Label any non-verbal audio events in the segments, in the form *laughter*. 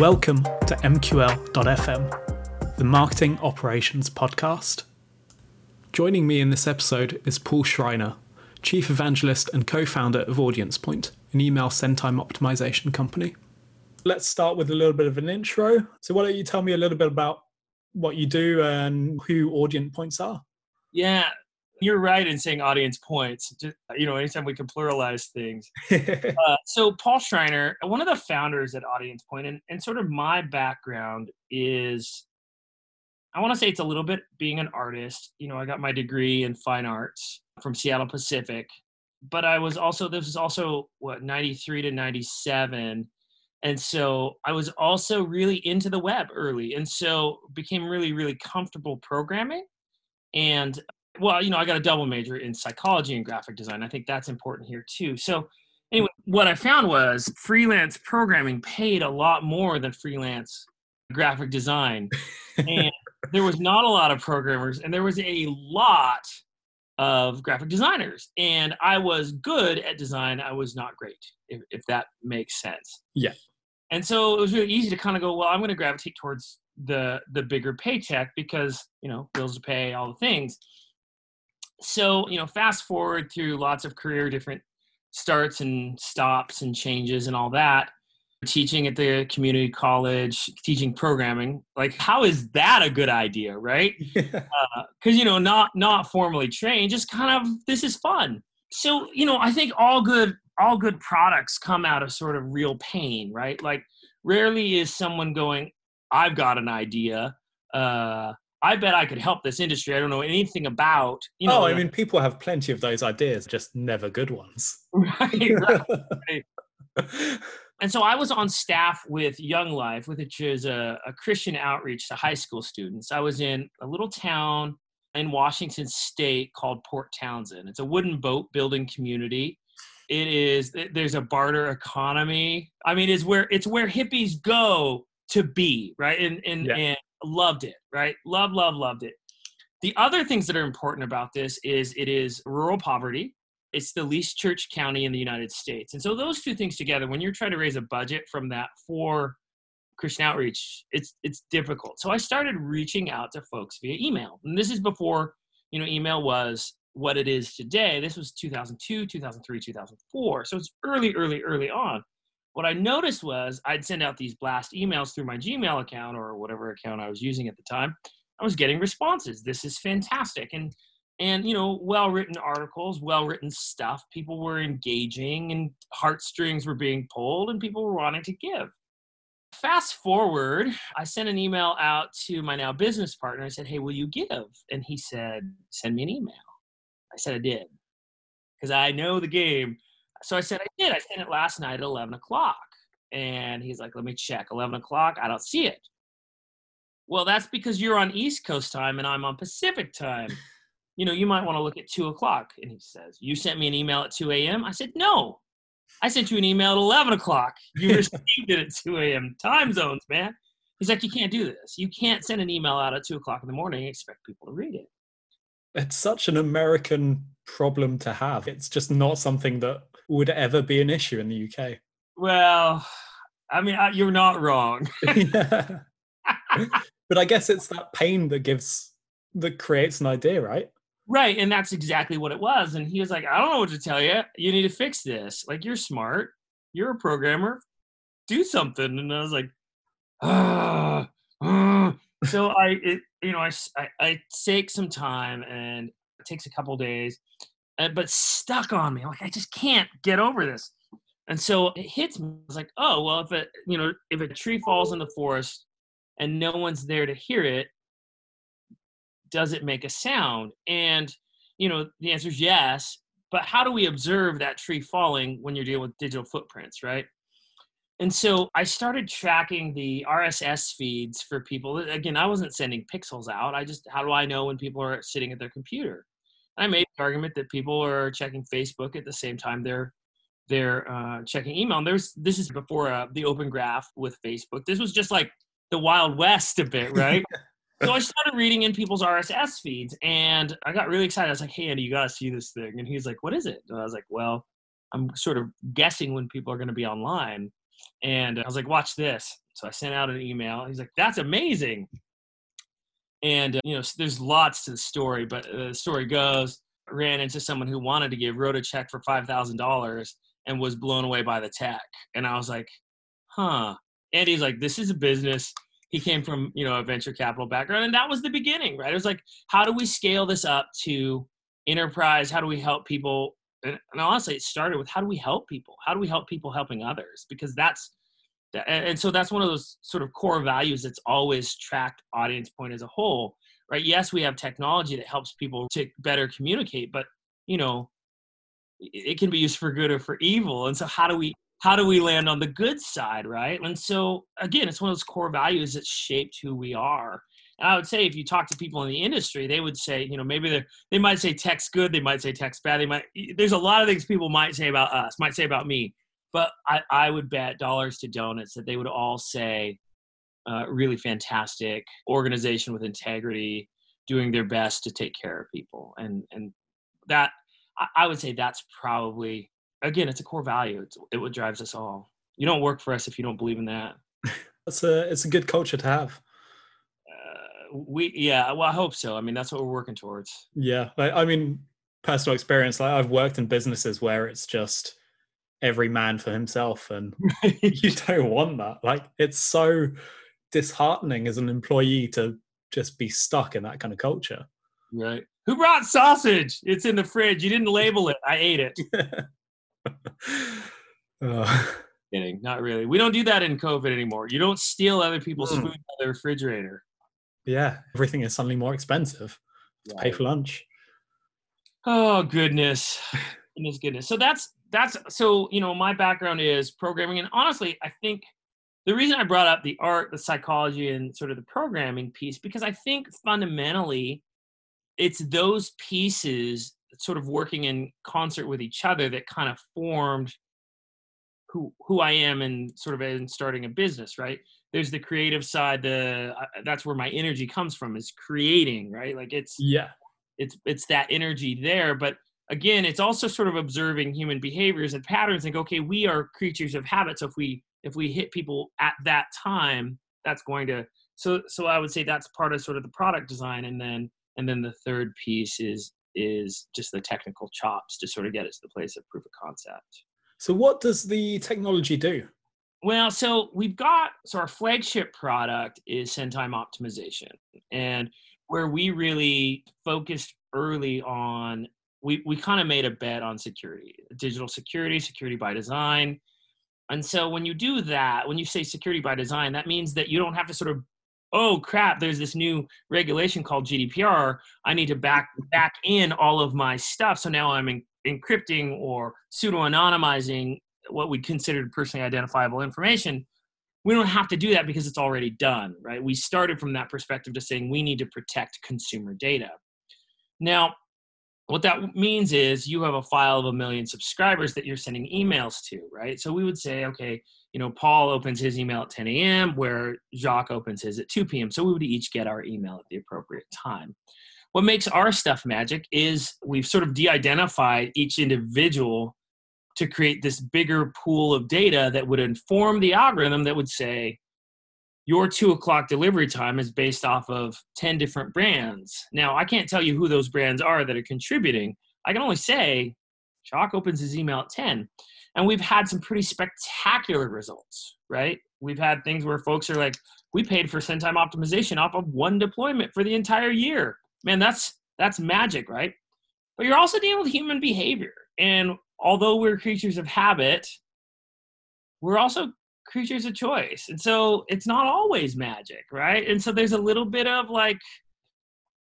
Welcome to MQL.FM, the Marketing Operations Podcast. Joining me in this episode is Paul Schreiner, Chief Evangelist and co founder of Audience Point, an email send time optimization company. Let's start with a little bit of an intro. So, why don't you tell me a little bit about what you do and who Audience Points are? Yeah, you're right in saying audience points. Just, you know, anytime we can pluralize things. *laughs* uh, so Paul Schreiner, one of the founders at Audience Point, and, and sort of my background is, I want to say it's a little bit being an artist. You know, I got my degree in fine arts from Seattle Pacific, but I was also this is also what 93 to 97. And so I was also really into the web early, and so became really, really comfortable programming and well, you know, I got a double major in psychology and graphic design. I think that's important here too. So, anyway, what I found was freelance programming paid a lot more than freelance graphic design. and *laughs* there was not a lot of programmers, and there was a lot of graphic designers. And I was good at design, I was not great, if, if that makes sense. Yeah. And so it was really easy to kind of go, well, I'm going to gravitate towards the the bigger paycheck because you know bills to pay, all the things so you know fast forward through lots of career different starts and stops and changes and all that. Teaching at the community college teaching programming like how is that a good idea right? *laughs* Because uh, you know not not formally trained just kind of this is fun. So you know i think all good all good products come out of sort of real pain right? Like rarely is someone going i've got an idea uh, I bet I could help this industry. I don't know anything about. You oh, know, oh, I mean, people have plenty of those ideas, just never good ones. *laughs* Right. right. *laughs* and so I was on staff with Young Life, which is a, a Christian outreach to high school students. I was in a little town in Washington State called Port Townsend. It's a wooden boat building community. It is there's a barter economy. I mean, it's where it's where hippies go to be, right? And and yeah. and loved it, right? Love, love, loved it. The other things that are important about this is it is rural poverty. It's the least church county in the United States. And so those two things together, when you're trying to raise a budget from that for Christian outreach, it's it's difficult. So I started reaching out to folks via email. And this is before, you know, email was what it is today. This was 2002, 2003, 2004. So it's early, early, early on what I noticed was I'd send out these blast emails through my Gmail account or whatever account I was using at the time. I was getting responses. This is fantastic. And and you know, well-written articles, well-written stuff. People were engaging and heartstrings were being pulled and people were wanting to give. Fast forward, I sent an email out to my now business partner. I said, Hey, will you give? And he said, Send me an email. I said I did. Because I know the game so I said, I did. I sent it last night at 11 o'clock. And he's like, let me check. 11 o'clock? I don't see it. Well, that's because you're on East Coast time and I'm on Pacific time. *laughs* You know, you might want to look at 2 o'clock. And he says, You sent me an email at 2 a.m.? I said, No. I sent you an email at 11 o'clock. You *laughs* received it at 2 a.m. Time zones, man. He's like, You can't do this. You can't send an email out at 2 o'clock in the morning and expect people to read it. It's such an American problem to have. It's just not something that would ever be an issue in the UK. Well, I mean, you're not wrong. *laughs* *laughs* but I guess it's that pain that gives that creates an idea, right? Right, and that's exactly what it was. And he was like, "I don't know what to tell you. You need to fix this. Like, you're smart. You're a programmer. Do something." And I was like, "Ah." ah. so I, it, you know, I, I, I take some time, and it takes a couple days uh, but stuck on me. like, I just can't get over this. And so it hits me. I was like, oh, well, if a, you know, if a tree falls in the forest and no one's there to hear it, does it make a sound? And, you know, the answer is yes. But how do we observe that tree falling when you're dealing with digital footprints, right? And so I started tracking the RSS feeds for people. Again, I wasn't sending pixels out. I just, how do I know when people are sitting at their computer? I made the argument that people are checking Facebook at the same time they're they're uh, checking email. And there's this is before uh, the Open Graph with Facebook. This was just like the Wild West a bit, right? *laughs* so I started reading in people's RSS feeds, and I got really excited. I was like, "Hey, Andy, you gotta see this thing." And he's like, "What is it?" And I was like, "Well, I'm sort of guessing when people are going to be online." And I was like, watch this. So I sent out an email. He's like, that's amazing. And, uh, you know, there's lots to the story, but uh, the story goes ran into someone who wanted to give, wrote a check for $5,000 and was blown away by the tech. And I was like, huh. And he's like, this is a business. He came from, you know, a venture capital background. And that was the beginning, right? It was like, how do we scale this up to enterprise? How do we help people? And, and honestly, it started with how do we help people? How do we help people helping others? Because that's, and so that's one of those sort of core values that's always tracked audience point as a whole right? Yes we have technology that helps people to better communicate but you know it can be used for good or for evil and so how do we how do we land on the good side right? And so again it's one of those core values that shaped who we are. And i would say if you talk to people in the industry they would say you know maybe they they might say tech's good they might say tech's bad they might there's a lot of things people might say about us might say about me but i i would bet dollars to donuts that they would all say uh, really fantastic organization with integrity doing their best to take care of people and and that I would say that's probably again, it's a core value. It's it what drives us all. You don't work for us if you don't believe in that. *laughs* that's a it's a good culture to have. Uh, we yeah, well, I hope so. I mean, that's what we're working towards. Yeah, like, I mean, personal experience. Like I've worked in businesses where it's just every man for himself, and *laughs* you don't want that. Like it's so disheartening as an employee to just be stuck in that kind of culture. Right. Who brought sausage? It's in the fridge. You didn't label it. I ate it. *laughs* uh. Kidding. Not really. We don't do that in COVID anymore. You don't steal other people's mm. food out of the refrigerator. Yeah. Everything is suddenly more expensive to pay for lunch. Oh goodness. *sighs* goodness, goodness. So that's that's so you know my background is programming, and honestly, I think the reason I brought up the art, the psychology, and sort of the programming piece because I think fundamentally it's those pieces sort of working in concert with each other that kind of formed who who I am and sort of in starting a business, right? There's the creative side. The uh, that's where my energy comes from is creating, right? Like it's yeah, it's it's that energy there. But again, it's also sort of observing human behaviors and patterns. And go, okay, we are creatures of habit. So if we if we hit people at that time, that's going to so so I would say that's part of sort of the product design, and then and then the third piece is is just the technical chops to sort of get us to the place of proof of concept. So what does the technology do? Well, so we've got so our flagship product is send time optimization, and where we really focused early on, we we kind of made a bet on security, digital security, security by design. And so when you do that, when you say security by design, that means that you don't have to sort of oh crap, there's this new regulation called GDPR. I need to back back in all of my stuff. So now I'm in, encrypting or pseudo anonymizing what we considered personally identifiable information. We don't have to do that because it's already done, right? We started from that perspective to saying we need to protect consumer data. Now, what that means is you have a file of a million subscribers that you're sending emails to, right? So we would say, okay, you know, Paul opens his email at 10 a.m., where Jacques opens his at 2 p.m. So we would each get our email at the appropriate time. What makes our stuff magic is we've sort of de identified each individual to create this bigger pool of data that would inform the algorithm that would say, your two o'clock delivery time is based off of 10 different brands. Now, I can't tell you who those brands are that are contributing. I can only say Jacques opens his email at 10. And we've had some pretty spectacular results, right? We've had things where folks are like, we paid for send time optimization off of one deployment for the entire year. Man, that's that's magic, right? But you're also dealing with human behavior. And although we're creatures of habit, we're also creatures of choice. And so it's not always magic, right? And so there's a little bit of like,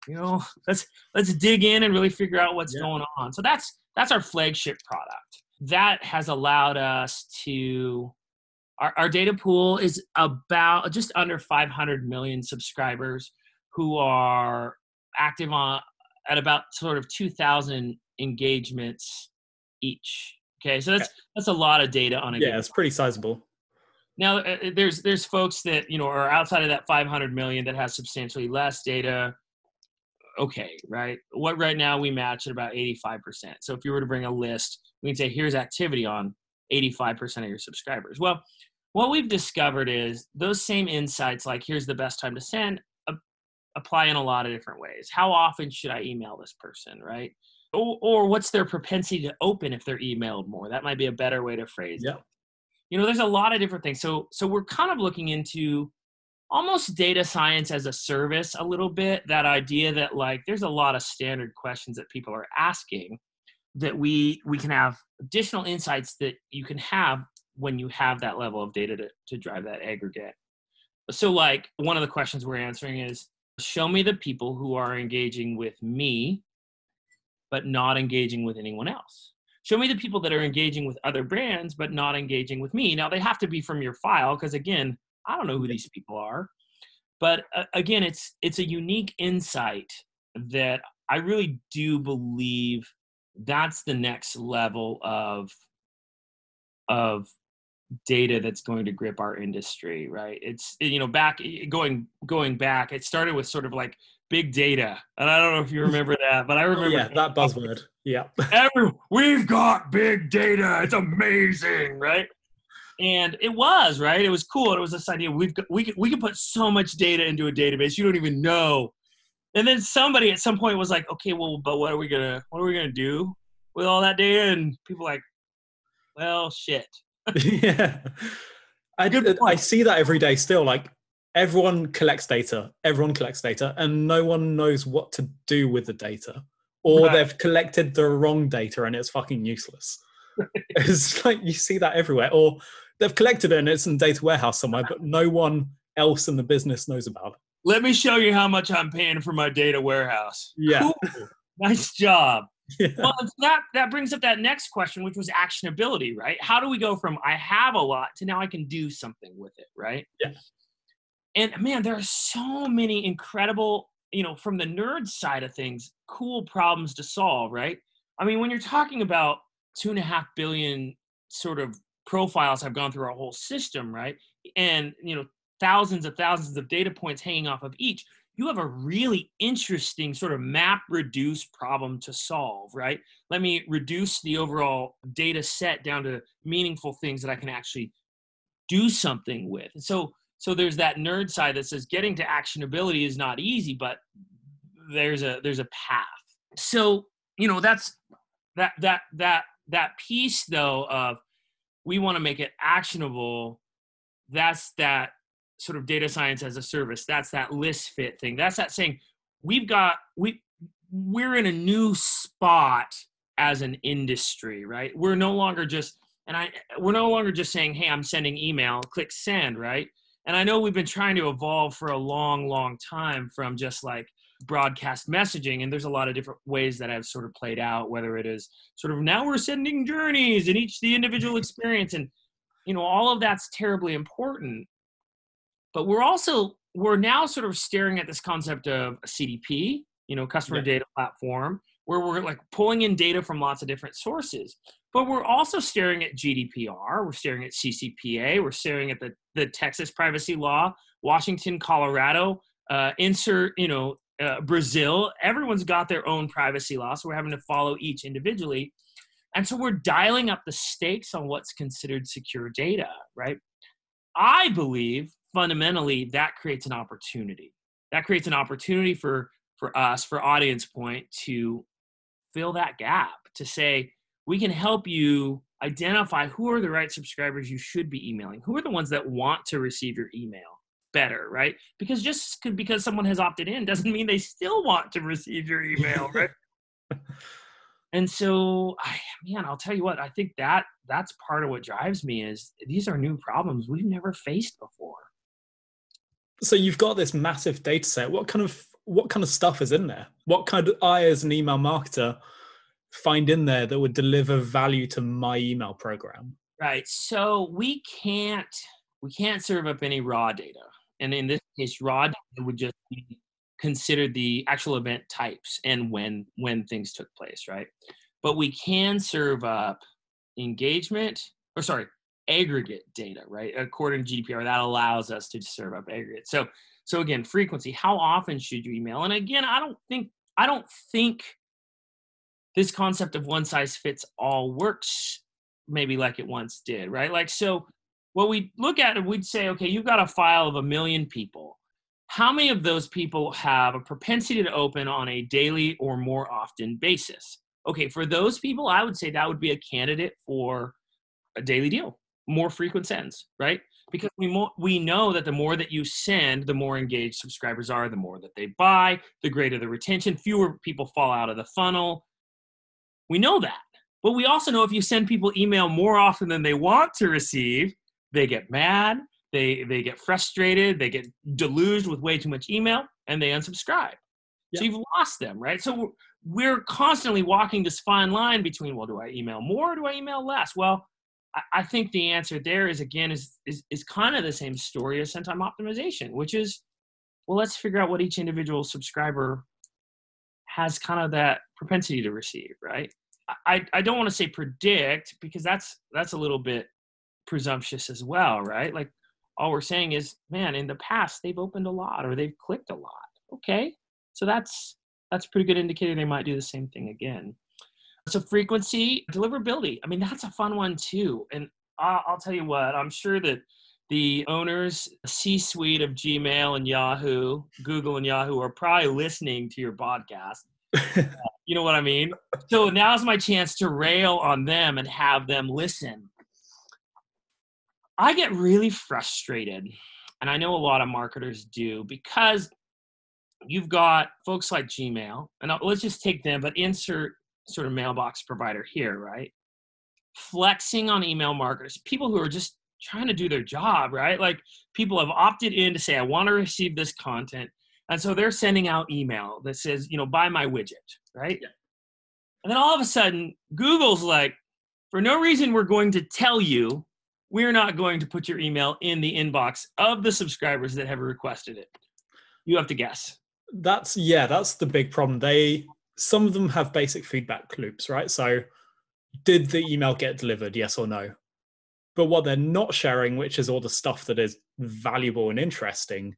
you know, *laughs* let's let's dig in and really figure out what's yeah. going on. So that's that's our flagship product. That has allowed us to our, our data pool is about just under 500 million subscribers who are active on at about sort of 2000 engagements each okay so that's that's a lot of data on a yeah it's pretty sizable now, uh, uh, there's there's folks that you know are outside of that 500 million that has substantially less data. Okay, right? What right now we match at about 85%. So if you were to bring a list, we can say here's activity on 85% of your subscribers. Well, what we've discovered is those same insights, like here's the best time to send, apply in a lot of different ways. How often should I email this person, right? Or, or what's their propensity to open if they're emailed more? That might be a better way to phrase yeah. it. You know, there's a lot of different things. So, so we're kind of looking into almost data science as a service a little bit. That idea that like there's a lot of standard questions that people are asking that we we can have additional insights that you can have when you have that level of data to, to drive that aggregate so like one of the questions we're answering is show me the people who are engaging with me but not engaging with anyone else show me the people that are engaging with other brands but not engaging with me. Now they have to be from your file because again i don't know who these people are. But uh, again it's it's a unique insight that i really do believe that's the next level of of data that's going to grip our industry right? It's you know back going going back it started with sort of like big data and i don't know if you *laughs* remember that but i remember yeah that *laughs* buzzword yeah *laughs* every, we've got big data it's amazing right and it was right it was cool it was this idea we've got, we could we could put so much data into a database you don't even know and then somebody at some point was like, okay, well, but what are we gonna what are we gonna do with all that data? And people like, well, shit. *laughs* *laughs* yeah, I did. I see that every day still. Like everyone collects data, everyone collects data, and no one knows what to do with the data, or right. they've collected the wrong data and it's fucking useless. *laughs* it's like you see that everywhere, or they've collected it and it's in data warehouse somewhere, but no one else in the business knows about it let me show you how much I'm paying for my data warehouse. Yeah. Cool. nice job. *laughs* Yeah. Well, that that brings up that next question, which was actionability, right? How do we go from I have a lot to now I can do something with it, right? Yeah. And man, there are so many incredible, you know, from the nerd side of things, cool problems to solve, right? I mean, when you're talking about two and a half billion sort of profiles have gone through our whole system, right? And you know, thousands of thousands of data points hanging off of each, you have a really interesting sort of map reduce problem to solve, right? Let me reduce the overall data set down to meaningful things that I can actually do something with. And so so there's that nerd side that says getting to actionability is not easy, but there's a there's a path. So, you know, that's that that that that piece though of we want to make it actionable that's that sort of data science as a service. That's that list fit thing. That's that saying we've got we we're in a new spot as an industry, right? We're no longer just and I we're no longer just saying, "Hey, I'm sending email, click send," right? And I know we've been trying to evolve for a long, long time from just like broadcast messaging and there's a lot of different ways that have sort of played out whether it is sort of now we're sending journeys and each the individual *laughs* experience and you know all of that's terribly important but we're also we're now sort of staring at this concept of a CDP, you know, customer yeah. data platform, where we're like pulling in data from lots of different sources. But we're also staring at GDPR, we're staring at CCPA, we're staring at the, the Texas privacy law, Washington, Colorado, uh, insert, you know, uh, Brazil. Everyone's got their own privacy law, so we're having to follow each individually. And so we're dialing up the stakes on what's considered secure data, right? I believe fundamentally that creates an opportunity that creates an opportunity for for us for audience point to fill that gap to say we can help you identify who are the right subscribers you should be emailing. Who are the ones that want to receive your email better right? Because just because someone has opted in doesn't mean they still want to receive your email *laughs* right? And so I, man i'll tell you what i think that that's part of what drives me is these are new problems we've never faced before. So you've got this massive data set. What kind of what kind of stuff is in there? What kind of I as an email marketer find in there that would deliver value to my email program? Right. So we can't we can't serve up any raw data. And in this case, raw data would just be considered the actual event types and when when things took place, right? But we can serve up engagement or sorry, aggregate data, right? According to GDPR, that allows us to serve up aggregate. So, so again, frequency. How often should you email? And again, I don't think I don't think this concept of one size fits all works maybe like it once did, right? Like, so what we look at, we'd say, okay, you've got a file of a million people. How many of those people have a propensity to open on a daily or more often basis? Okay, for those people, I would say that would be a candidate for a daily deal, more frequent sends, right? Because we mo- we know that the more that you send, the more engaged subscribers are, the more that they buy, the greater the retention, fewer people fall out of the funnel. We know that. But we also know if you send people email more often than they want to receive, they get mad, they they get frustrated, they get deluged with way too much email, and they unsubscribe. So you've lost them, right? So we're constantly walking this fine line between, well, do I email more or do I email less? Well, I think the answer there is again is, is is kind of the same story as send time optimization, which is, well, let's figure out what each individual subscriber has kind of that propensity to receive, right? I, I don't want to say predict because that's that's a little bit presumptuous as well, right? Like all we're saying is, man, in the past they've opened a lot or they've clicked a lot. Okay, so that's that's pretty good indicator they might do the same thing again. So frequency, deliverability. I mean, that's a fun one too. And I'll, I'll tell you what, I'm sure that the owners, C-suite of Gmail and Yahoo, Google and Yahoo, are probably listening to your podcast. *laughs* you know what I mean? So now's my chance to rail on them and have them listen. I get really frustrated, and I know a lot of marketers do, because you've got folks like Gmail, and let's just take them, but insert sort of mailbox provider here, right? Flexing on email marketers, people who are just trying to do their job, right? Like people have opted in to say, I want to receive this content. And so they're sending out email that says, you know, buy my widget, right? Yeah. And then all of a sudden, Google's like, for no reason, we're going to tell you we're not going to put your email in the inbox of the subscribers that have requested it. You have to guess. That's yeah, that's the big problem. They some of them have basic feedback loops, right? So did the email get delivered, yes or no? But what they're not sharing, which is all the stuff that is valuable and interesting,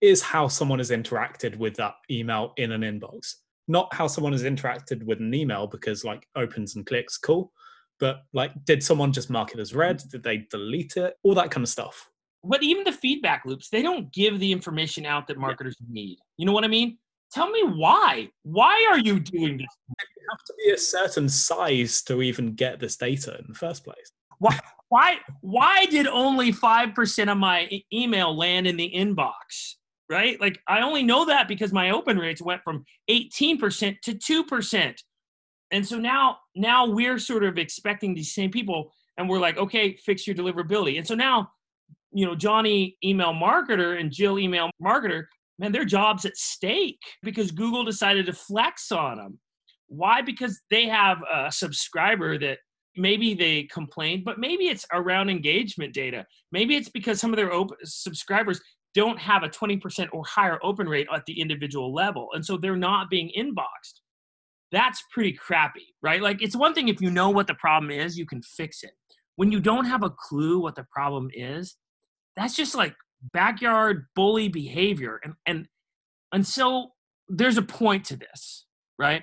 is how someone has interacted with that email in an inbox. Not how someone has interacted with an email because like opens and clicks, cool. But like, did someone just mark it as read? Did they delete it? All that kind of stuff. But even the feedback loops, they don't give the information out that marketers yeah. need. You know what I mean? Tell me why. Why are you doing this? You have to be a certain size to even get this data in the first place. Why? Why? Why did only five percent of my e- email land in the inbox? Right? Like I only know that because my open rates went from eighteen percent to two percent, and so now now we're sort of expecting these same people, and we're like, okay, fix your deliverability, and so now you know johnny email marketer and jill email marketer man, their job's at stake because Google decided to flex on them. Why? Because they have a subscriber that maybe they complained, but maybe it's around engagement data. Maybe it's because some of their open subscribers don't have a 20% or higher open rate at the individual level. And so they're not being inboxed. That's pretty crappy, right? Like it's one thing if you know what the problem is, you can fix it. When you don't have a clue what the problem is, that's just like backyard bully behavior. And and so there's a point to this right?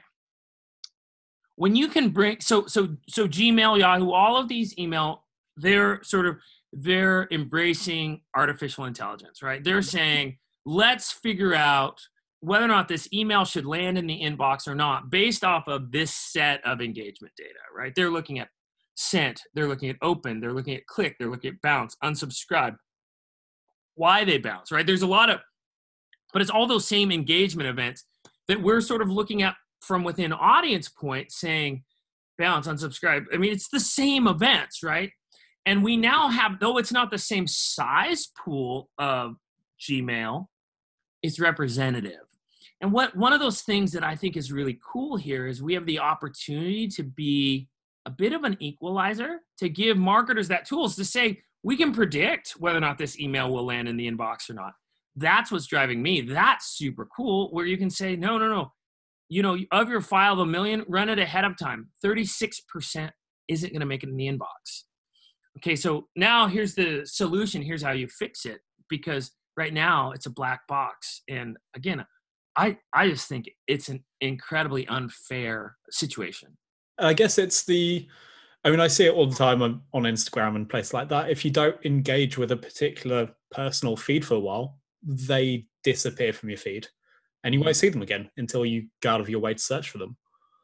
When you can bring so so so gmail yahoo all of these email they're sort of they're embracing artificial intelligence right? They're saying let's figure out whether or not this email should land in the inbox or not based off of this set of engagement data right? They're looking at sent they're looking at open they're looking at click they're looking at bounce unsubscribe why they bounce, right? There's a lot of, but it's all those same engagement events that we're sort of looking at from within audience point saying bounce, unsubscribe. I mean, it's the same events, right? And we now have, though it's not the same size pool of Gmail, it's representative. And what one of those things that I think is really cool here is we have the opportunity to be a bit of an equalizer to give marketers that tools to say, we can predict whether or not this email will land in the inbox or not. That's what's driving me. That's super cool where you can say, no, no, no. You know, of your file of a million, run it ahead of time. 36% isn't going to make it in the inbox. Okay, so now here's the solution. Here's how you fix it because right now it's a black box. And again, I, I just think it's an incredibly unfair situation. I guess it's the I mean, I see it all the time on, on Instagram and places like that. If you don't engage with a particular personal feed for a while, they disappear from your feed and you won't mm. see them again until you go out of your way to search for them.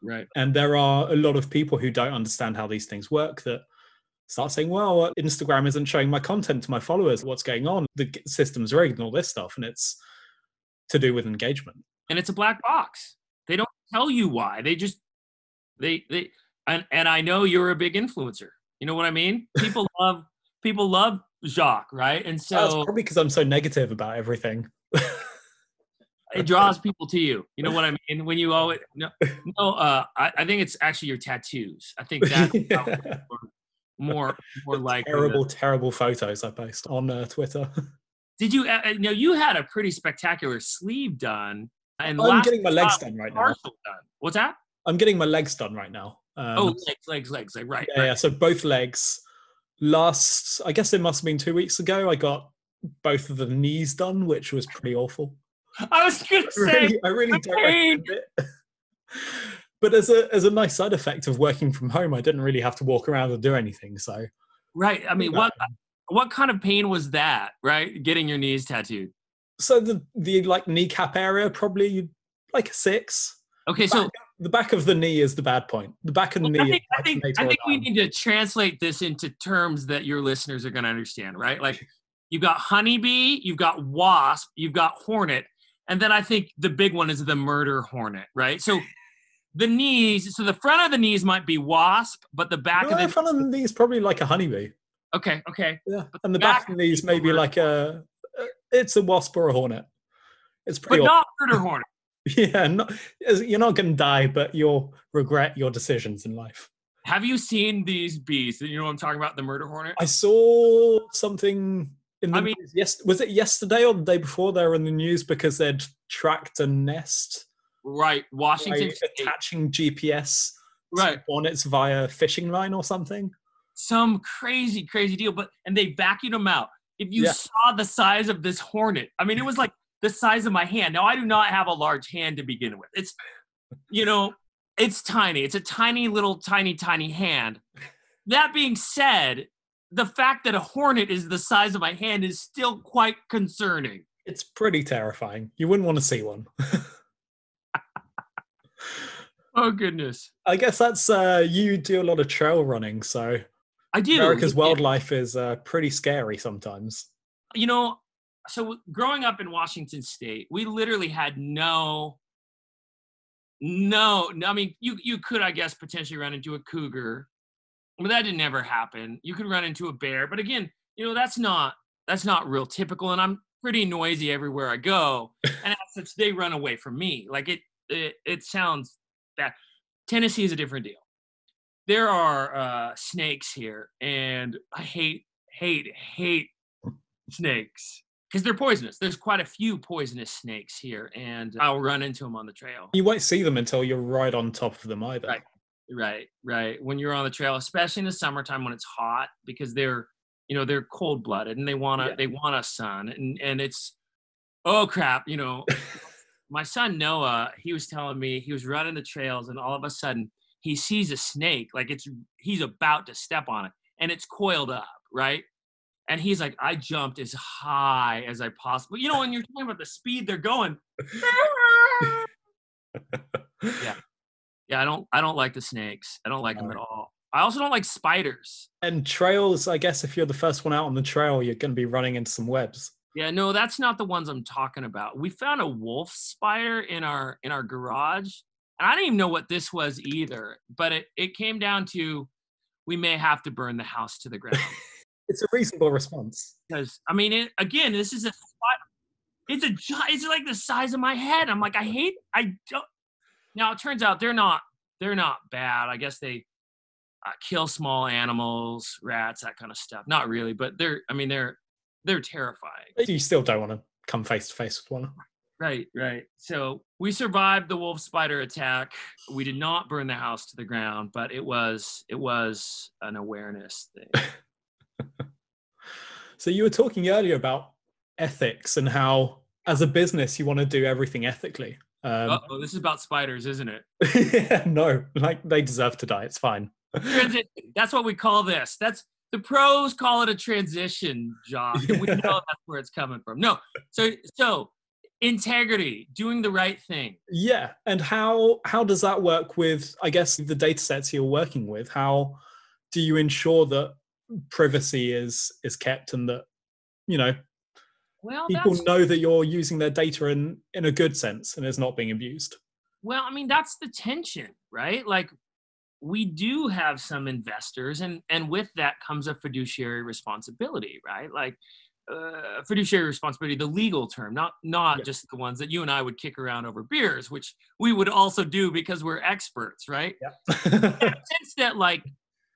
Right. And there are a lot of people who don't understand how these things work that start saying, well, uh, Instagram isn't showing my content to my followers. What's going on? The system's rigged and all this stuff. And it's to do with engagement. And it's a black box. They don't tell you why. They just, they, they, and, and I know you're a big influencer. You know what I mean? *laughs* People love, people love Jacques, right? And so That's probably because I'm so negative about everything. *laughs* it draws people to you. You know what I mean? When you it, no, no. Uh, I, I think it's actually your tattoos. I think that's *laughs* Yeah. more, more like terrible, terrible photos I post on uh, Twitter. Did you? Uh, you know, you had a pretty spectacular sleeve done, and I'm getting my legs done right now. done. What's that? I'm getting my legs done right now. Um, oh, legs, legs, legs. Like right. yeah, right. yeah. So both legs. Last, I guess it must have been two weeks ago. I got both of the knees done, which was pretty awful. I was gonna I say. really, I really don't recommend it. *laughs* But as a as a nice side effect of working from home, I didn't really have to walk around or do anything. So Right. I mean, what what kind of pain was that? Right, getting your knees tattooed. so the the like kneecap area probably like a six. Okay, so The back of the knee is the bad point. The back of the Well, I knee. think, I think, I think we need to translate this into terms that your listeners are going to understand, right? Like you've got honeybee, you've got wasp, you've got hornet, and then I think the big one is the murder hornet, right? So the knees, so the front of the knees might be wasp, but the back No, of the front of the knee is probably like a honeybee. okay, okay, Yeah, But and the back back of the knees maybe like a. It's a wasp or a hornet. It's pretty. but pretty. not murder hornet. *laughs* Yeah, not, you're not going to die, but you'll regret your decisions in life. Have you seen these bees? You know what I'm talking about, the murder hornet. I saw something in the I mean- news yes, was it yesterday or the day before they were in the news because they'd tracked a nest Right, Washington attaching GPS Right. hornets via fishing line or something. some crazy, crazy deal. But and they vacuumed them out. If you Yeah. saw the size of this hornet, I mean, it was like the size of my hand. Now I do not have a large hand to begin with. It's, you know, it's tiny. It's a tiny little, tiny, tiny hand. That being said, the fact that a hornet is the size of my hand is still quite concerning. It's pretty terrifying. You wouldn't want to see one. *laughs* Oh goodness, I guess that's uh you do a lot of trail running, so I do. America's wildlife is uh, pretty scary sometimes. you know, so growing up in Washington State, we literally had no, no. I mean, you you could, I guess, potentially run into a cougar, but that didn't ever happen. You could run into a bear, but again, you know, that's not that's not real typical. And I'm pretty noisy everywhere I go, *laughs* and as such, they run away from me. Like it, it, it sounds bad. Tennessee is a different deal. There are uh, snakes here, and I hate, hate, hate snakes because they're poisonous. There's quite a few poisonous snakes here, and I'll run into them on the trail. You won't see them until you're right on top of them either. Right. Right, right. When you're on the trail, especially in the summertime when it's hot, because they're, you know, they're cold blooded and they wanna Yeah. they want a sun, and and it's, oh crap, you know. *laughs* my son Noah, he was telling me he was running the trails, and all of a sudden he sees a snake, like it's he's about to step on it, and it's coiled up, right? And he's like, I jumped as high as I possibly, you know, when you're talking about the speed they're going. *laughs* Yeah. Yeah, I don't I don't like the snakes. I don't like them at all. I also don't like spiders. And trails, I guess if you're the first one out on the trail, you're going to be running into some webs. Yeah, no, that's not the ones I'm talking about. We found a wolf spider in our in our garage. And I didn't even know what this was either, but it, it came down to we may have to burn the house to the ground. *laughs* It's a reasonable response. because I mean, it, again, this is a spot. It's a it's like the size of my head. I'm like, I hate. I don't. Now it turns out they're not they're not bad. I guess they uh, kill small animals, rats, that kind of stuff. Not really, but they're. I mean, they're they're terrifying. You still don't want to come face to face with one. Right, right. So we survived the wolf spider attack. We did not burn the house to the ground, but it was it was an awareness thing. *laughs* So you were talking earlier about ethics and how, as a business, you want to do everything ethically. Um, oh, this is about spiders, isn't it? *laughs* yeah, no, like they deserve to die. It's fine. That's what we call this. That's the pros call it a transition, Josh. *laughs* And we know that's where it's coming from. No, so so integrity, doing the right thing. Yeah, and how how does that work with I guess the data sets you're working with? How do you ensure that privacy is is kept and that you know well, people know that you're using their data in in a good sense and it's not being abused? Well, I mean that's the tension, right? Like we do have some investors and and with that comes a fiduciary responsibility right like uh, fiduciary responsibility the legal term not not yeah. just the ones that you and i would kick around over beers which we would also do because we're experts right yeah. sense that like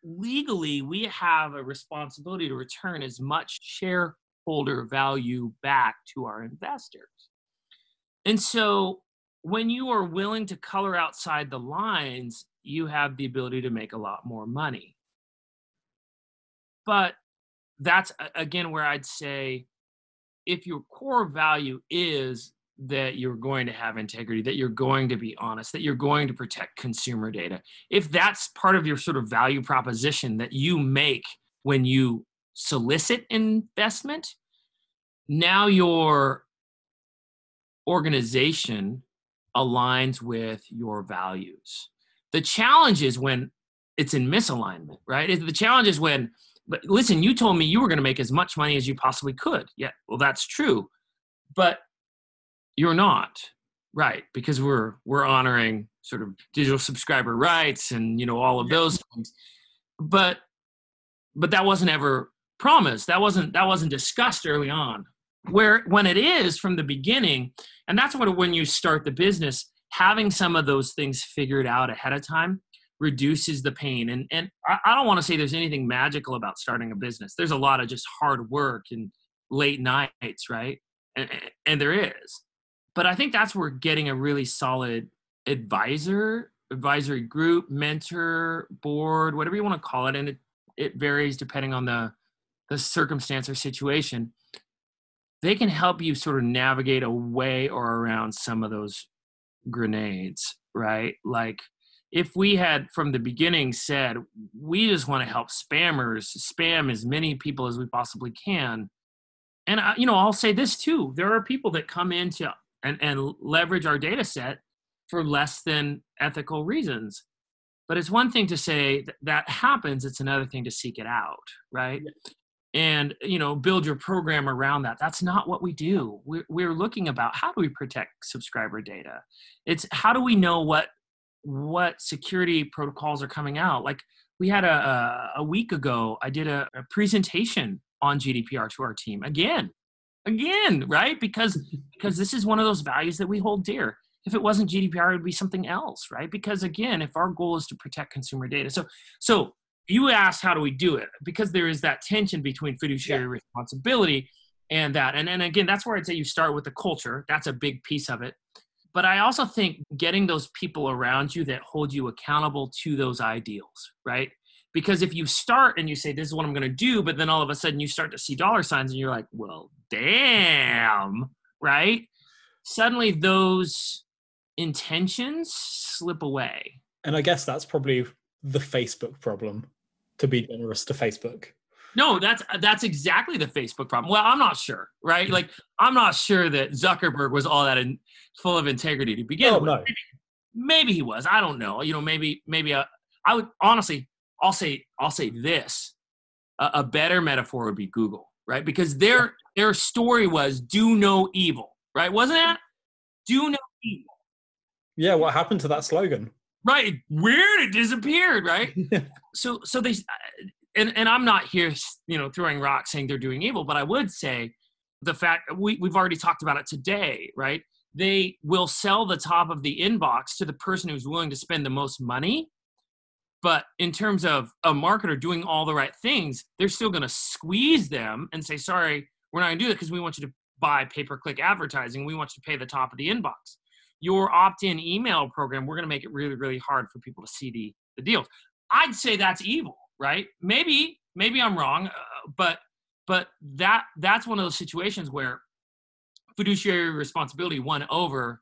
legally we have a responsibility to return as much shareholder value back to our investors and so when you are willing to color outside the lines you have the ability to make a lot more money. But that's again where I'd say if your core value is that you're going to have integrity, that you're going to be honest, that you're going to protect consumer data, if that's part of your sort of value proposition that you make when you solicit investment, now your organization aligns with your values. The challenge is when it's in misalignment, right? The challenge is when, but listen, you told me you were going to make as much money as you possibly could. Yeah, well, that's true, but you're not, right? Because we're we're honoring sort of digital subscriber rights and you know all of those things, but but that wasn't ever promised. That wasn't that wasn't discussed early on. Where when it is from the beginning, and that's what when you start the business having some of those things figured out ahead of time reduces the pain. And and I, I don't want to say there's anything magical about starting a business. There's a lot of just hard work and late nights, right? And, and there is. But I think that's where getting a really solid advisor, advisory group, mentor, board, whatever you want to call it, and it, it varies depending on the the circumstance or situation. They can help you sort of navigate away or around some of those grenades, right? Like if we had from the beginning said we just want to help spammers spam as many people as we possibly can and I, you know i'll say this too there are people that come into and, and leverage our data set for less than ethical reasons. But it's one thing to say that, that happens it's another thing to seek it out right? And you know build your program around that. That's not what we do. We're, we're looking about how do we protect subscriber data? It's how do we know what what security protocols are coming out? Like we had a, a, a week ago i did a, a presentation on gdpr to our team again again right? Because because this is one of those values that we hold dear. If it wasn't gdpr it would be something else right? Because again if our goal is to protect consumer data so so you asked how do we do it? Because there is that tension between fiduciary yeah. responsibility and that. And, and again that's where i'd say you start with the culture. That's a big piece of it. But i also think getting those people around you that hold you accountable to those ideals right because if you start and you say this is what i'm going to do but then all of a sudden you start to see dollar signs and you're like well damn right suddenly those intentions slip away and i guess that's probably the facebook problem to be generous to Facebook. No, that's that's exactly the Facebook problem. Well, I'm not sure, right? Like, I'm not sure that Zuckerberg was all that in, full of integrity to begin oh, with. No. Maybe, maybe, he was. I don't know. You know, maybe maybe a, uh, I would honestly, I'll say I'll say this: a, a better metaphor would be Google, right? Because their their story was "Do no evil," right? Wasn't that Do no evil. Yeah. What happened to that slogan? right weird it disappeared right *laughs* so so they uh, and, and i'm not here you know throwing rocks saying they're doing evil but i would say the fact we, we've already talked about it today right they will sell the top of the inbox to the person who's willing to spend the most money but in terms of a marketer doing all the right things they're still going to squeeze them and say sorry we're not going to do that because we want you to buy pay per click advertising we want you to pay the top of the inbox your opt-in email program, we're going to make it really, really hard for people to see the, the deals. I'd say that's evil, right? Maybe, maybe I'm wrong, uh, but but that that's one of those situations where fiduciary responsibility won over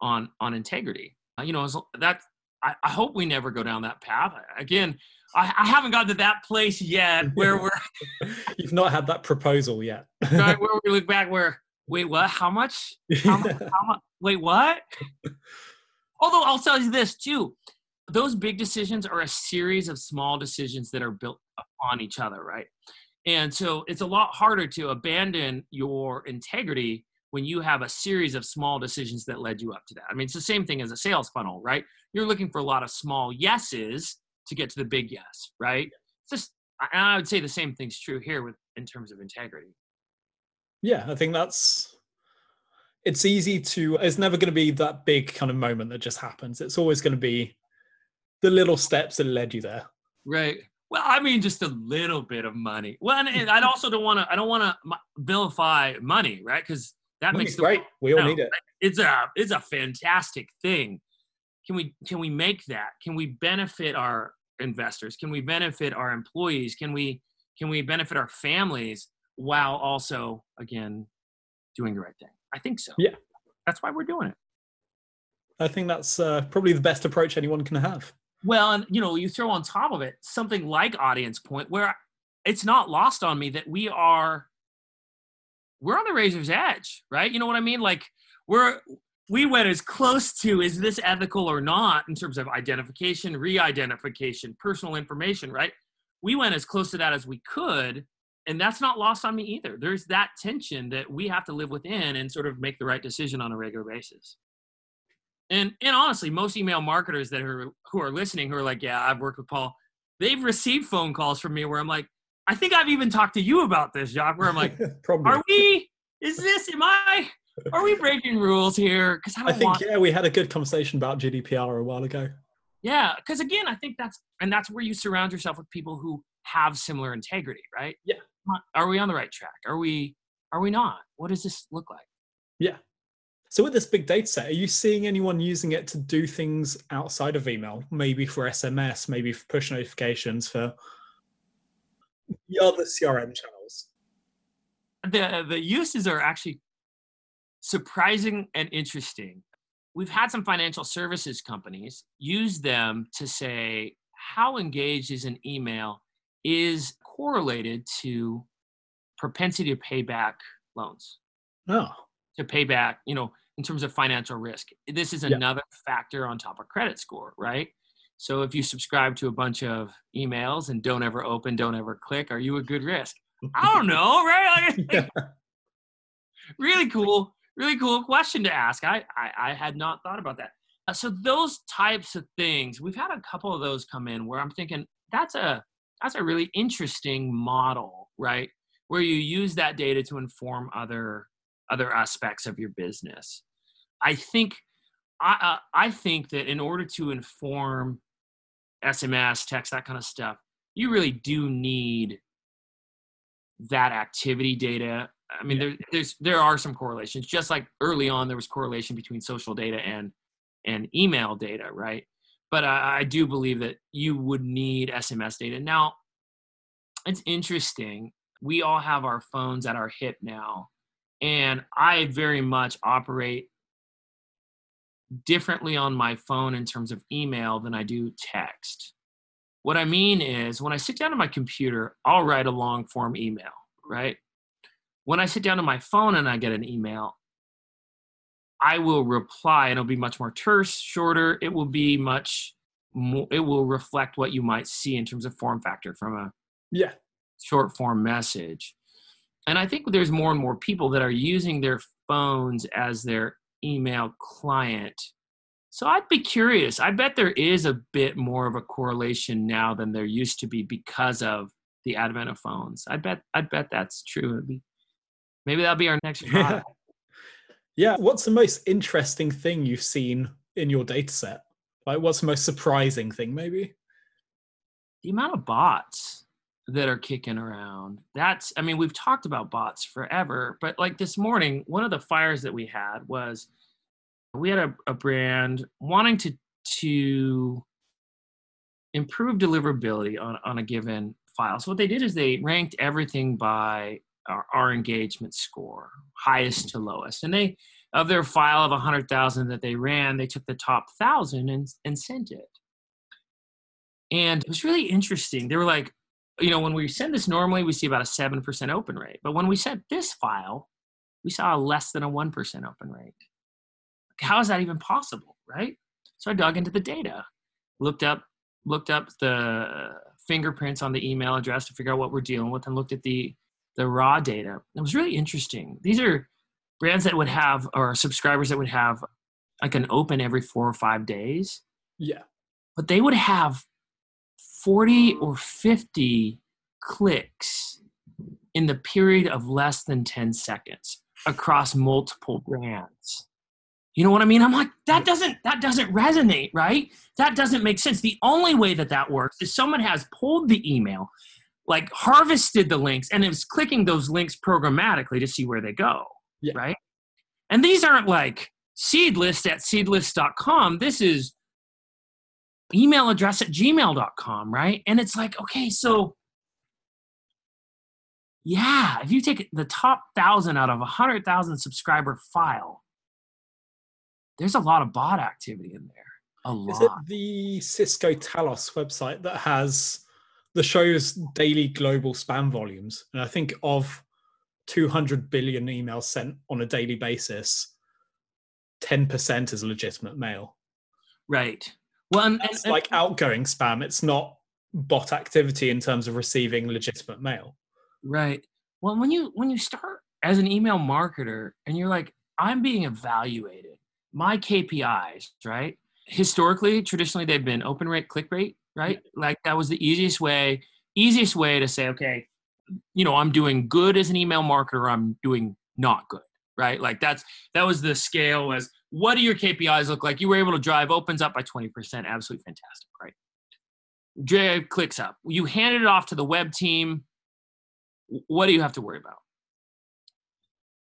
on on integrity. Uh, you know, that I, I hope we never go down that path. Again, I, I haven't gotten to that place yet *laughs* where we're. You've not had that proposal yet. *laughs* right, *laughs* where we look back, where wait, what? How much? How much? How much? Wait, what? Although I'll tell you this too, those big decisions are a series of small decisions that are built upon each other, right? And so it's a lot harder to abandon your integrity when you have a series of small decisions that led you up to that. I mean, it's the same thing as a sales funnel, right? You're looking for a lot of small yeses to get to the big yes, right? It's just, and I would say the same thing's true here with in terms of integrity. Yeah, I think that's it's easy to it's never going to be that big kind of moment that just happens. It's always going to be the little steps that led you there. Right. Well, I mean, just a little bit of money. Well, and, and I *laughs* also don't want to. I don't want to vilify money, right? Because that Money's makes the great. We all need it. It's a it's a fantastic thing. Can we can we make that? Can we benefit our investors? Can we benefit our employees? Can we can we benefit our families while also again doing the right thing? I think so. Yeah. That's why we're doing it. I think that's uh, probably the best approach anyone can have. Well, and you know, you throw on top of it something like audience point where it's not lost on me that we are we're on the razor's edge, right? You know what I mean? Like we're we went as close to is this ethical or not in terms of identification, re-identification, personal information, right? We went as close to that as we could, and that's not lost on me either. There's that tension that we have to live within and sort of make the right decision on a regular basis. And and honestly, most email marketers that are who are listening who are like, yeah, I've worked with Paul, they've received phone calls from me where I'm like, I think I've even talked to you about this, Jacques, where I'm like, *laughs* are we, is this, am I, are we breaking rules here? Because I, I, think, want- yeah, we had a good conversation about GDPR a while ago. Yeah, because again, I think that's, and that's where you surround yourself with people who have similar integrity, right? Yeah. Are we on the right track? Are we, are we not? What does this look like? Yeah. So with this big data set, are you seeing anyone using it to do things outside of email? Maybe for SMS, maybe for push notifications, for the other CRM channels? The the uses are actually surprising and interesting. We've had some financial services companies use them to say how engaged is an email is correlated to propensity to pay back loans. Oh. To pay back, you know, in terms of financial risk. This is another factor on top of credit score, right? So if you subscribe to a bunch of emails and don't ever open, don't ever click, are you a good risk? I don't know, right? *laughs* yeah. *laughs* really cool, really cool question to ask. I, I, I had not thought about that. Uh, so those types of things, we've had a couple of those come in where I'm thinking that's a that's a really interesting model, right? Where you use that data to inform other other aspects of your business. I think I uh, I think that in order to inform SMS, text, that kind of stuff, you really do need that activity data. I mean, yeah. there, there's there are some correlations. Just like early on, there was correlation between social data and and email data, right? But I, I do believe that you would need SMS data. Now, it's interesting. We all have our phones at our hip now, and I very much operate differently on my phone in terms of email than I do text. What I mean is, when I sit down to my computer, I'll write a long form email, right? When I sit down to my phone and I get an email, I will reply and it'll be much more terse, shorter. It will be much more, it will reflect what you might see in terms of form factor from a yeah short form message. And I think there's more and more people that are using their phones as their email client. So I'd be curious. I bet there is a bit more of a correlation now than there used to be because of the advent of phones. I bet I bet that's true. Be, maybe that'll be our next product. *laughs* yeah. What's the most interesting thing you've seen in your data set? Like what's the most surprising thing maybe? The amount of bots that are kicking around. That's, I mean, we've talked about bots forever, but like this morning, one of the fires that we had was we had a, a brand wanting to to improve deliverability on, on a given file. So what they did is they ranked everything by our, our engagement score, highest to lowest. And they, of their file of 100,000 that they ran, they took the top 1,000 and, and sent it. And it was really interesting. They were like, you know, when we send this normally, we see about a 7% open rate. But when we sent this file, we saw less than a 1% open rate. How is that even possible, right? So I dug into the data, looked up looked up the fingerprints on the email address to figure out what we're dealing with and looked at the the raw data. It was really interesting. These are brands that would have or subscribers that would have like an open every 4 or 5 days. Yeah. But they would have 40 or 50 clicks in the period of less than 10 seconds across multiple brands. You know what I mean? I'm like that doesn't that doesn't resonate, right? That doesn't make sense. The only way that that works is someone has pulled the email, like harvested the links and is clicking those links programmatically to see where they go, yeah. right? And these aren't like seedlist at seedlist.com. This is email address at gmail.com, right? And it's like, okay, so yeah, if you take the top thousand out of a hundred thousand subscriber file, there's a lot of bot activity in there. A lot. Is it the Cisco Talos website that has the show's daily global spam volumes? And I think of 200 billion emails sent on a daily basis, 10% is legitimate mail. Right. Well, and, it's like outgoing spam. It's not bot activity in terms of receiving legitimate mail. Right. Well, when you when you start as an email marketer and you're like, I'm being evaluated my KPIs, right? Historically, traditionally, they've been open rate, click rate, right? Like that was the easiest way, easiest way to say, okay, you know, I'm doing good as an email marketer, I'm doing not good, right? Like that's that was the scale as what do your KPIs look like? You were able to drive opens up by 20%, absolutely fantastic, right? Drive clicks up. You handed it off to the web team. What do you have to worry about?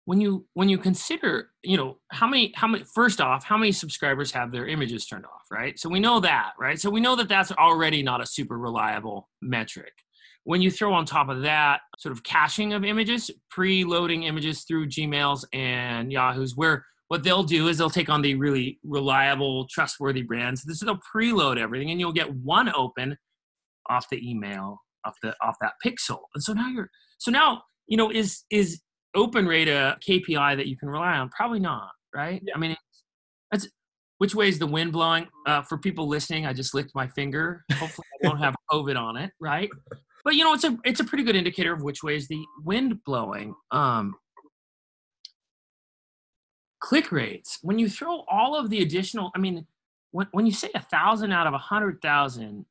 When you when you consider you know how many how many first off how many subscribers have their images turned off right? So we know that right? So we know that that's already not a super reliable metric. When you throw on top of that sort of caching of images pre-loading images through gmails and yahoo's where what they'll do is they'll take on the really reliable trustworthy brands. This they'll preload everything and you'll get one open off the email off the off that pixel. And so now you're so now you know is is open rate a KPI that you can rely on? Probably not, right? Yeah. I mean, that's which way is the wind blowing? Uh, for people listening, I just licked my finger. Hopefully, I won't have *laughs* COVID on it, right? But you know, it's a it's a pretty good indicator of which way is the wind blowing. Um, click rates. When you throw all of the additional, I mean, when when you say a thousand out of a hundred thousand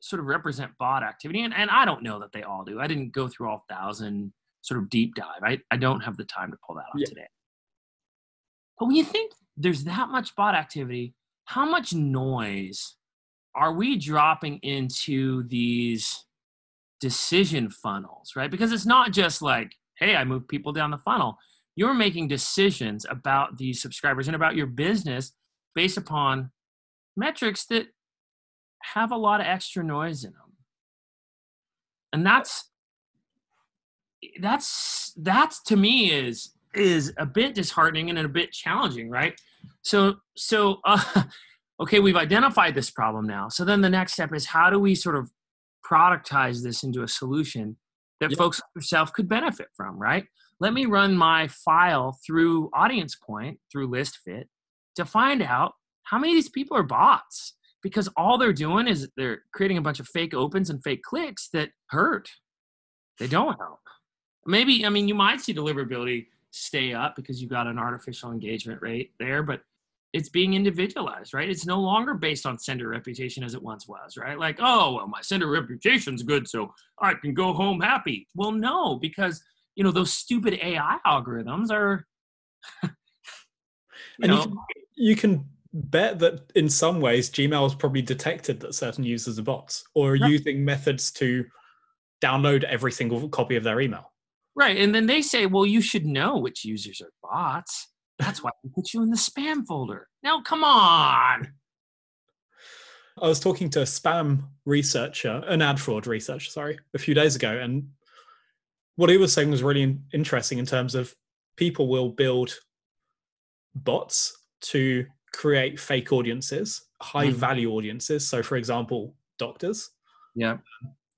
sort of represent bot activity, and, and I don't know that they all do. I didn't go through all thousand sort of deep dive. I, I don't have the time to pull that off yeah. today. But when you think there's that much bot activity, how much noise are we dropping into these decision funnels, right? Because it's not just like, hey, I move people down the funnel. You're making decisions about these subscribers and about your business based upon metrics that have a lot of extra noise in them. And that's that's that's to me is is a bit disheartening and a bit challenging, right? So so uh, *laughs* okay, we've identified this problem now. So then the next step is how do we sort of productize this into a solution that yep. folks like yourself could benefit from, right? Let me run my file through Audience Point through ListFit to find out how many of these people are bots because all they're doing is they're creating a bunch of fake opens and fake clicks that hurt. They don't help maybe i mean you might see deliverability stay up because you've got an artificial engagement rate there but it's being individualized right? It's no longer based on sender reputation as it once was right? Like oh well my sender reputation's good so i can go home happy. Well no because you know those stupid ai algorithms are *laughs* you and know, you, can, you can bet that in some ways gmail has probably detected that certain users are bots or are right. using methods to download every single copy of their email Right. And then they say, well, you should know which users are bots. That's why we put you in the spam folder. Now, come on. I was talking to a spam researcher, an ad fraud researcher, sorry, a few days ago. And what he was saying was really interesting in terms of people will build bots to create fake audiences, high mm. value audiences. So, for example, doctors. Yeah.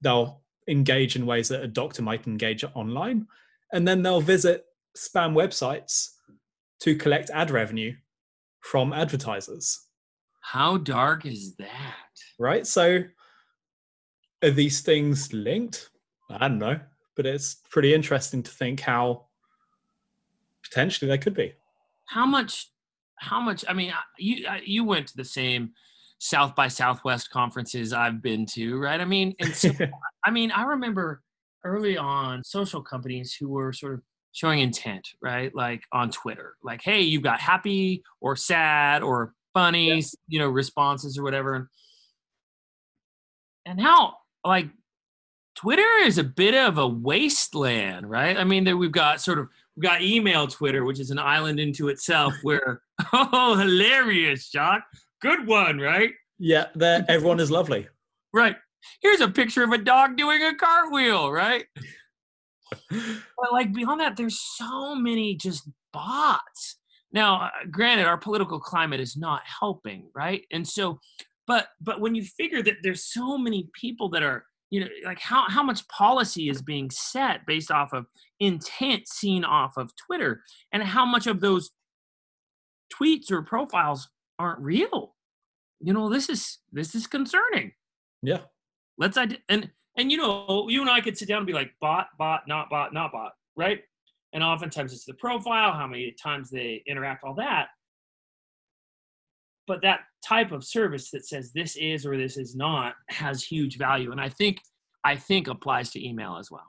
They'll engage in ways that a doctor might engage online, and then they'll visit spam websites to collect ad revenue from advertisers. How dark is that? Right? So are these things linked? I don't know, but it's pretty interesting to think how potentially they could be. How much how much i mean you you went to the same south by southwest conferences i've been to right i mean and so, *laughs* i mean i remember early on social companies who were sort of showing intent right like on twitter like hey you've got happy or sad or funny yeah. you know responses or whatever and how like twitter is a bit of a wasteland right i mean that we've got sort of we've got email twitter which is an island into itself *laughs* where *laughs* Oh, hilarious, Jock. Good one, right? Yeah, there everyone is lovely. Right. Here's a picture of a dog doing a cartwheel, right? *laughs* but like beyond that, there's so many just bots. Now, uh, granted, our political climate is not helping, right? And so, but but when you figure that there's so many people that are, you know, like how how much policy is being set based off of intent seen off of Twitter, and how much of those tweets or profiles aren't real. You know, this is this is concerning. Yeah. Let's and and you know, you and I could sit down and be like bot, bot, not bot, not bot, right? And oftentimes it's the profile, how many times they interact, all that. But that type of service that says this is or this is not has huge value. And I think I think applies to email as well.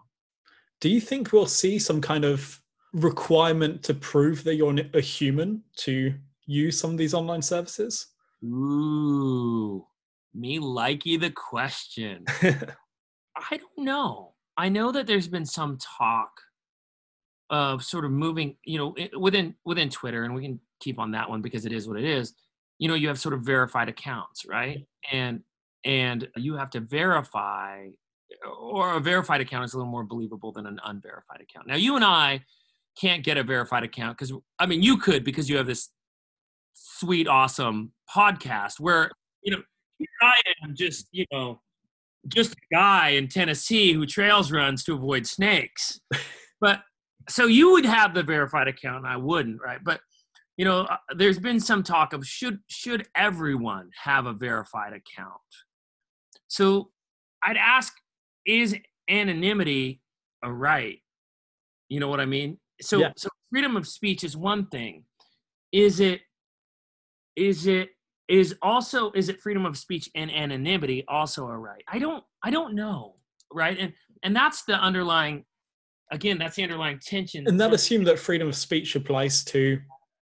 Do you think we'll see some kind of requirement to prove that you're a human to use some of these online services? Ooh, me likey the question. *laughs* I don't know. I know that there's been some talk of sort of moving, you know, within within Twitter, and we can keep on that one because it is what it is. You know, you have sort of verified accounts, right? And and you have to verify, or a verified account is a little more believable than an unverified account. Now, you and I can't get a verified account because I mean you could because you have this sweet, awesome podcast where you know here I am just you know just a guy in Tennessee who trails runs to avoid snakes, *laughs* but so you would have the verified account, and I wouldn't, right? But you know, uh, there's been some talk of should should everyone have a verified account? So I'd ask, is anonymity a right? You know what I mean? so yeah. so freedom of speech is one thing is it is it is also is it freedom of speech and anonymity also a right i don't i don't know right and and that's the underlying again that's the underlying tension and that assume that freedom of speech applies to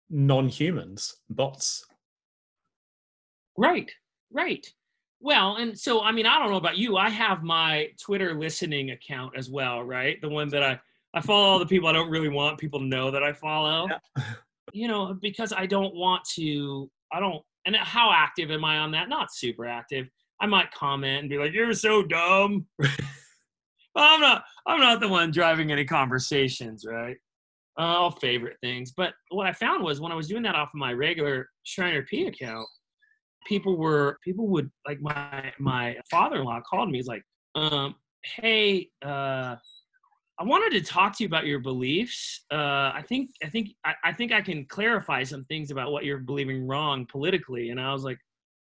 non-humans bots right right well and so i mean i don't know about you i have my twitter listening account as well right the one that i I follow all the people I don't really want people to know that I follow. Yeah. *laughs* you know, because I don't want to. I don't. And how active am I on that? Not super active. I might comment and be like, "You're so dumb." *laughs* I'm not. I'm not the one driving any conversations, right? Uh, all favorite things. But what I found was when I was doing that off of my regular Shriner P account, people were people would like my my father-in-law called me. He's like, um, "Hey, uh, I wanted to talk to you about your beliefs. Uh, I think I think I, I, think I can clarify some things about what you're believing wrong politically. And I was like,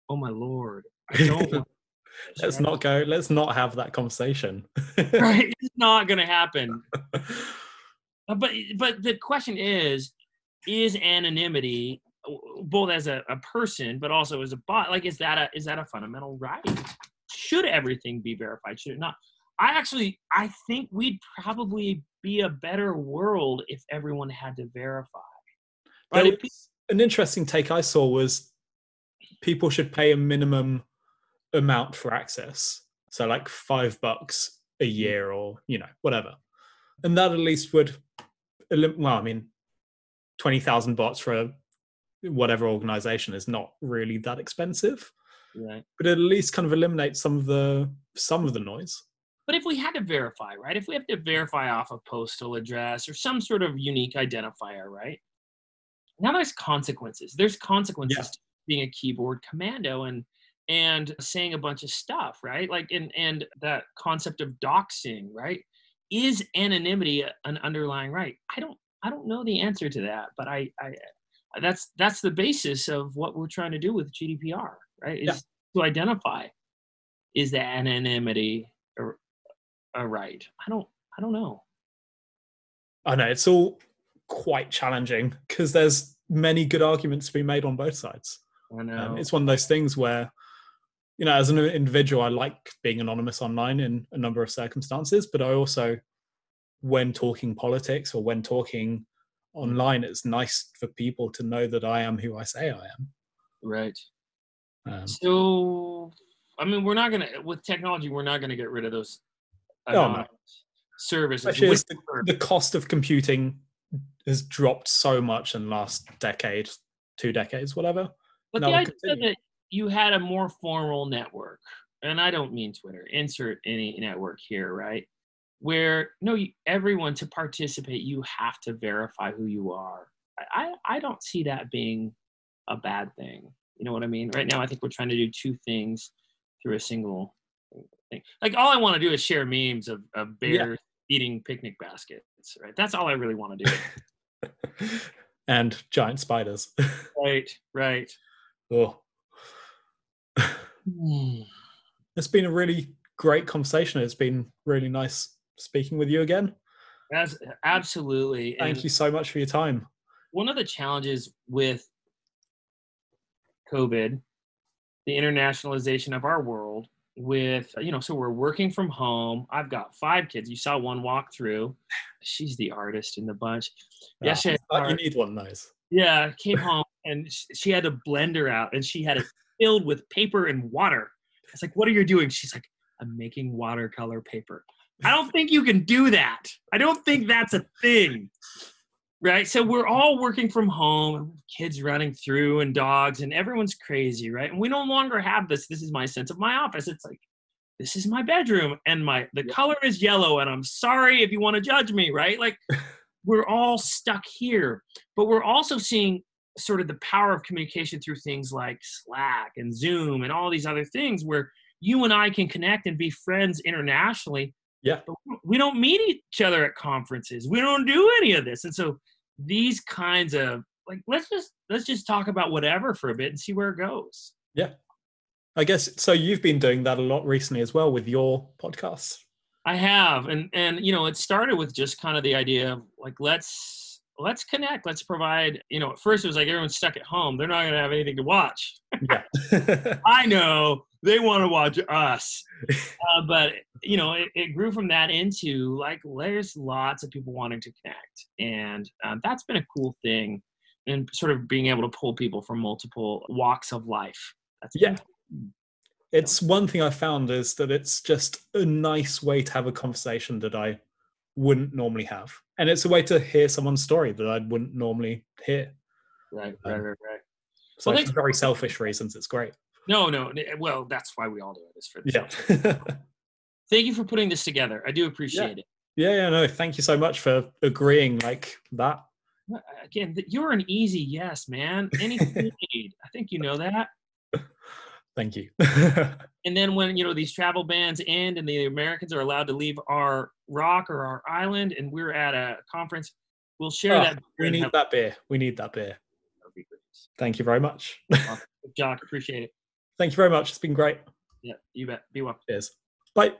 oh my lord, I don't. *laughs* let's not go. Let's not have that conversation. *laughs* right, *laughs* it's not going to happen. Uh, but but the question is, is anonymity both as a, a person but also as a bot like is that a is that a fundamental right should everything be verified should it not I actually I think we'd probably be a better world if everyone had to verify. Right? an interesting take I saw was people should pay a minimum amount for access. So like five bucks a mm-hmm. year or, you know, whatever. And that at least would well, I mean, twenty thousand bots for whatever organization is not really that expensive. Right. But it at least kind of eliminates some of the some of the noise. But if we had to verify, right? If we have to verify off a postal address or some sort of unique identifier, right? Now there's consequences. There's consequences yeah. to being a keyboard commando and and saying a bunch of stuff, right? Like, and and that concept of doxing, right? Is anonymity an underlying right? I don't I don't know the answer to that, but I I that's that's the basis of what we're trying to do with GDPR, right? Is Yeah. to identify is the anonymity a, right? I don't I don't know. I know it's all quite challenging because there's many good arguments to be made on both sides. I know. Um, it's one of those things where, you know, as an individual, I like being anonymous online in a number of circumstances, but I also, when talking politics or when talking online, it's nice for people to know that I am who I say I am. right. Um, So, I mean, we're not gonna with technology, we're not gonna get rid of those Oh, no. services. Especially the cost of computing has dropped so much in the last decade, two decades, whatever. But No, the idea continue. that you had a more formal network, and I don't mean Twitter, insert any network here, right? Where no, you, everyone to participate, you have to verify who you are. I, I don't see that being a bad thing. You know what I mean? Right now, I think we're trying to do two things through a single. Like all I want to do is share memes of, of Yeah. bears eating picnic baskets, right? That's all I really want to do. *laughs* and giant spiders. *laughs* right, right. oh. It's been a really great conversation. It's been really nice speaking with you again. That's absolutely. Thank and- you so much for your time. one of the challenges with COVID, the internationalization of our world, with you know, so we're working from home. I've got five kids. You saw one walk through. She's the artist in the bunch. Ah, our- you need one those. yeah, came home and she had a blender out and she had it filled with paper and water. it's like, "What are you doing?" She's like, "I'm making watercolor paper." I don't think you can do that. I don't think that's a thing. Right? So we're all working from home, and kids running through and dogs and everyone's crazy, right? And we no longer have this this is my sense of my office. It's like this is my bedroom and my the Yeah. color is yellow and I'm sorry if you want to judge me, right? Like *laughs* we're all stuck here but we're also seeing sort of the power of communication through things like Slack and Zoom and all these other things where you and I can connect and be friends internationally. Yeah. But we don't meet each other at conferences. We don't do any of this. And so these kinds of like let's just let's just talk about whatever for a bit and see where it goes. Yeah. I guess so. You've been doing that a lot recently as well with your podcasts. I have, and and you know, it started with just kind of the idea of like let's let's connect, let's provide. You know, at first it was like everyone's stuck at home; they're not going to have anything to watch. Yeah. *laughs* I know they want to watch us, *laughs* uh, but you know, it, it grew from that into like there's lots of people wanting to connect, and um, that's been a cool thing, and sort of being able to pull people from multiple walks of life. That's Yeah. it's one thing I found is that it's just a nice way to have a conversation that I wouldn't normally have. And it's a way to hear someone's story that I wouldn't normally hear. right, Um, right, right, right. So Well, for very selfish reasons, it's great. No, no. Eh, well, that's why we all do it. Is for the Yeah. *laughs* Thank you for putting this together. I do appreciate it. yeah, yeah, no, thank you so much for agreeing like that. Again, you're an easy yes, man. Anything *laughs* you need. I think you know that. *laughs* Thank you. And then when you know these travel bans end and the Americans are allowed to leave our rock or our island, and we're at a conference, we'll share Oh, that. beer we need that beer. We need that beer. that'd be great. Thank you very much. Jock, appreciate it. Thank you very much. It's been great. Yeah, you bet. Be well. Cheers. Bye.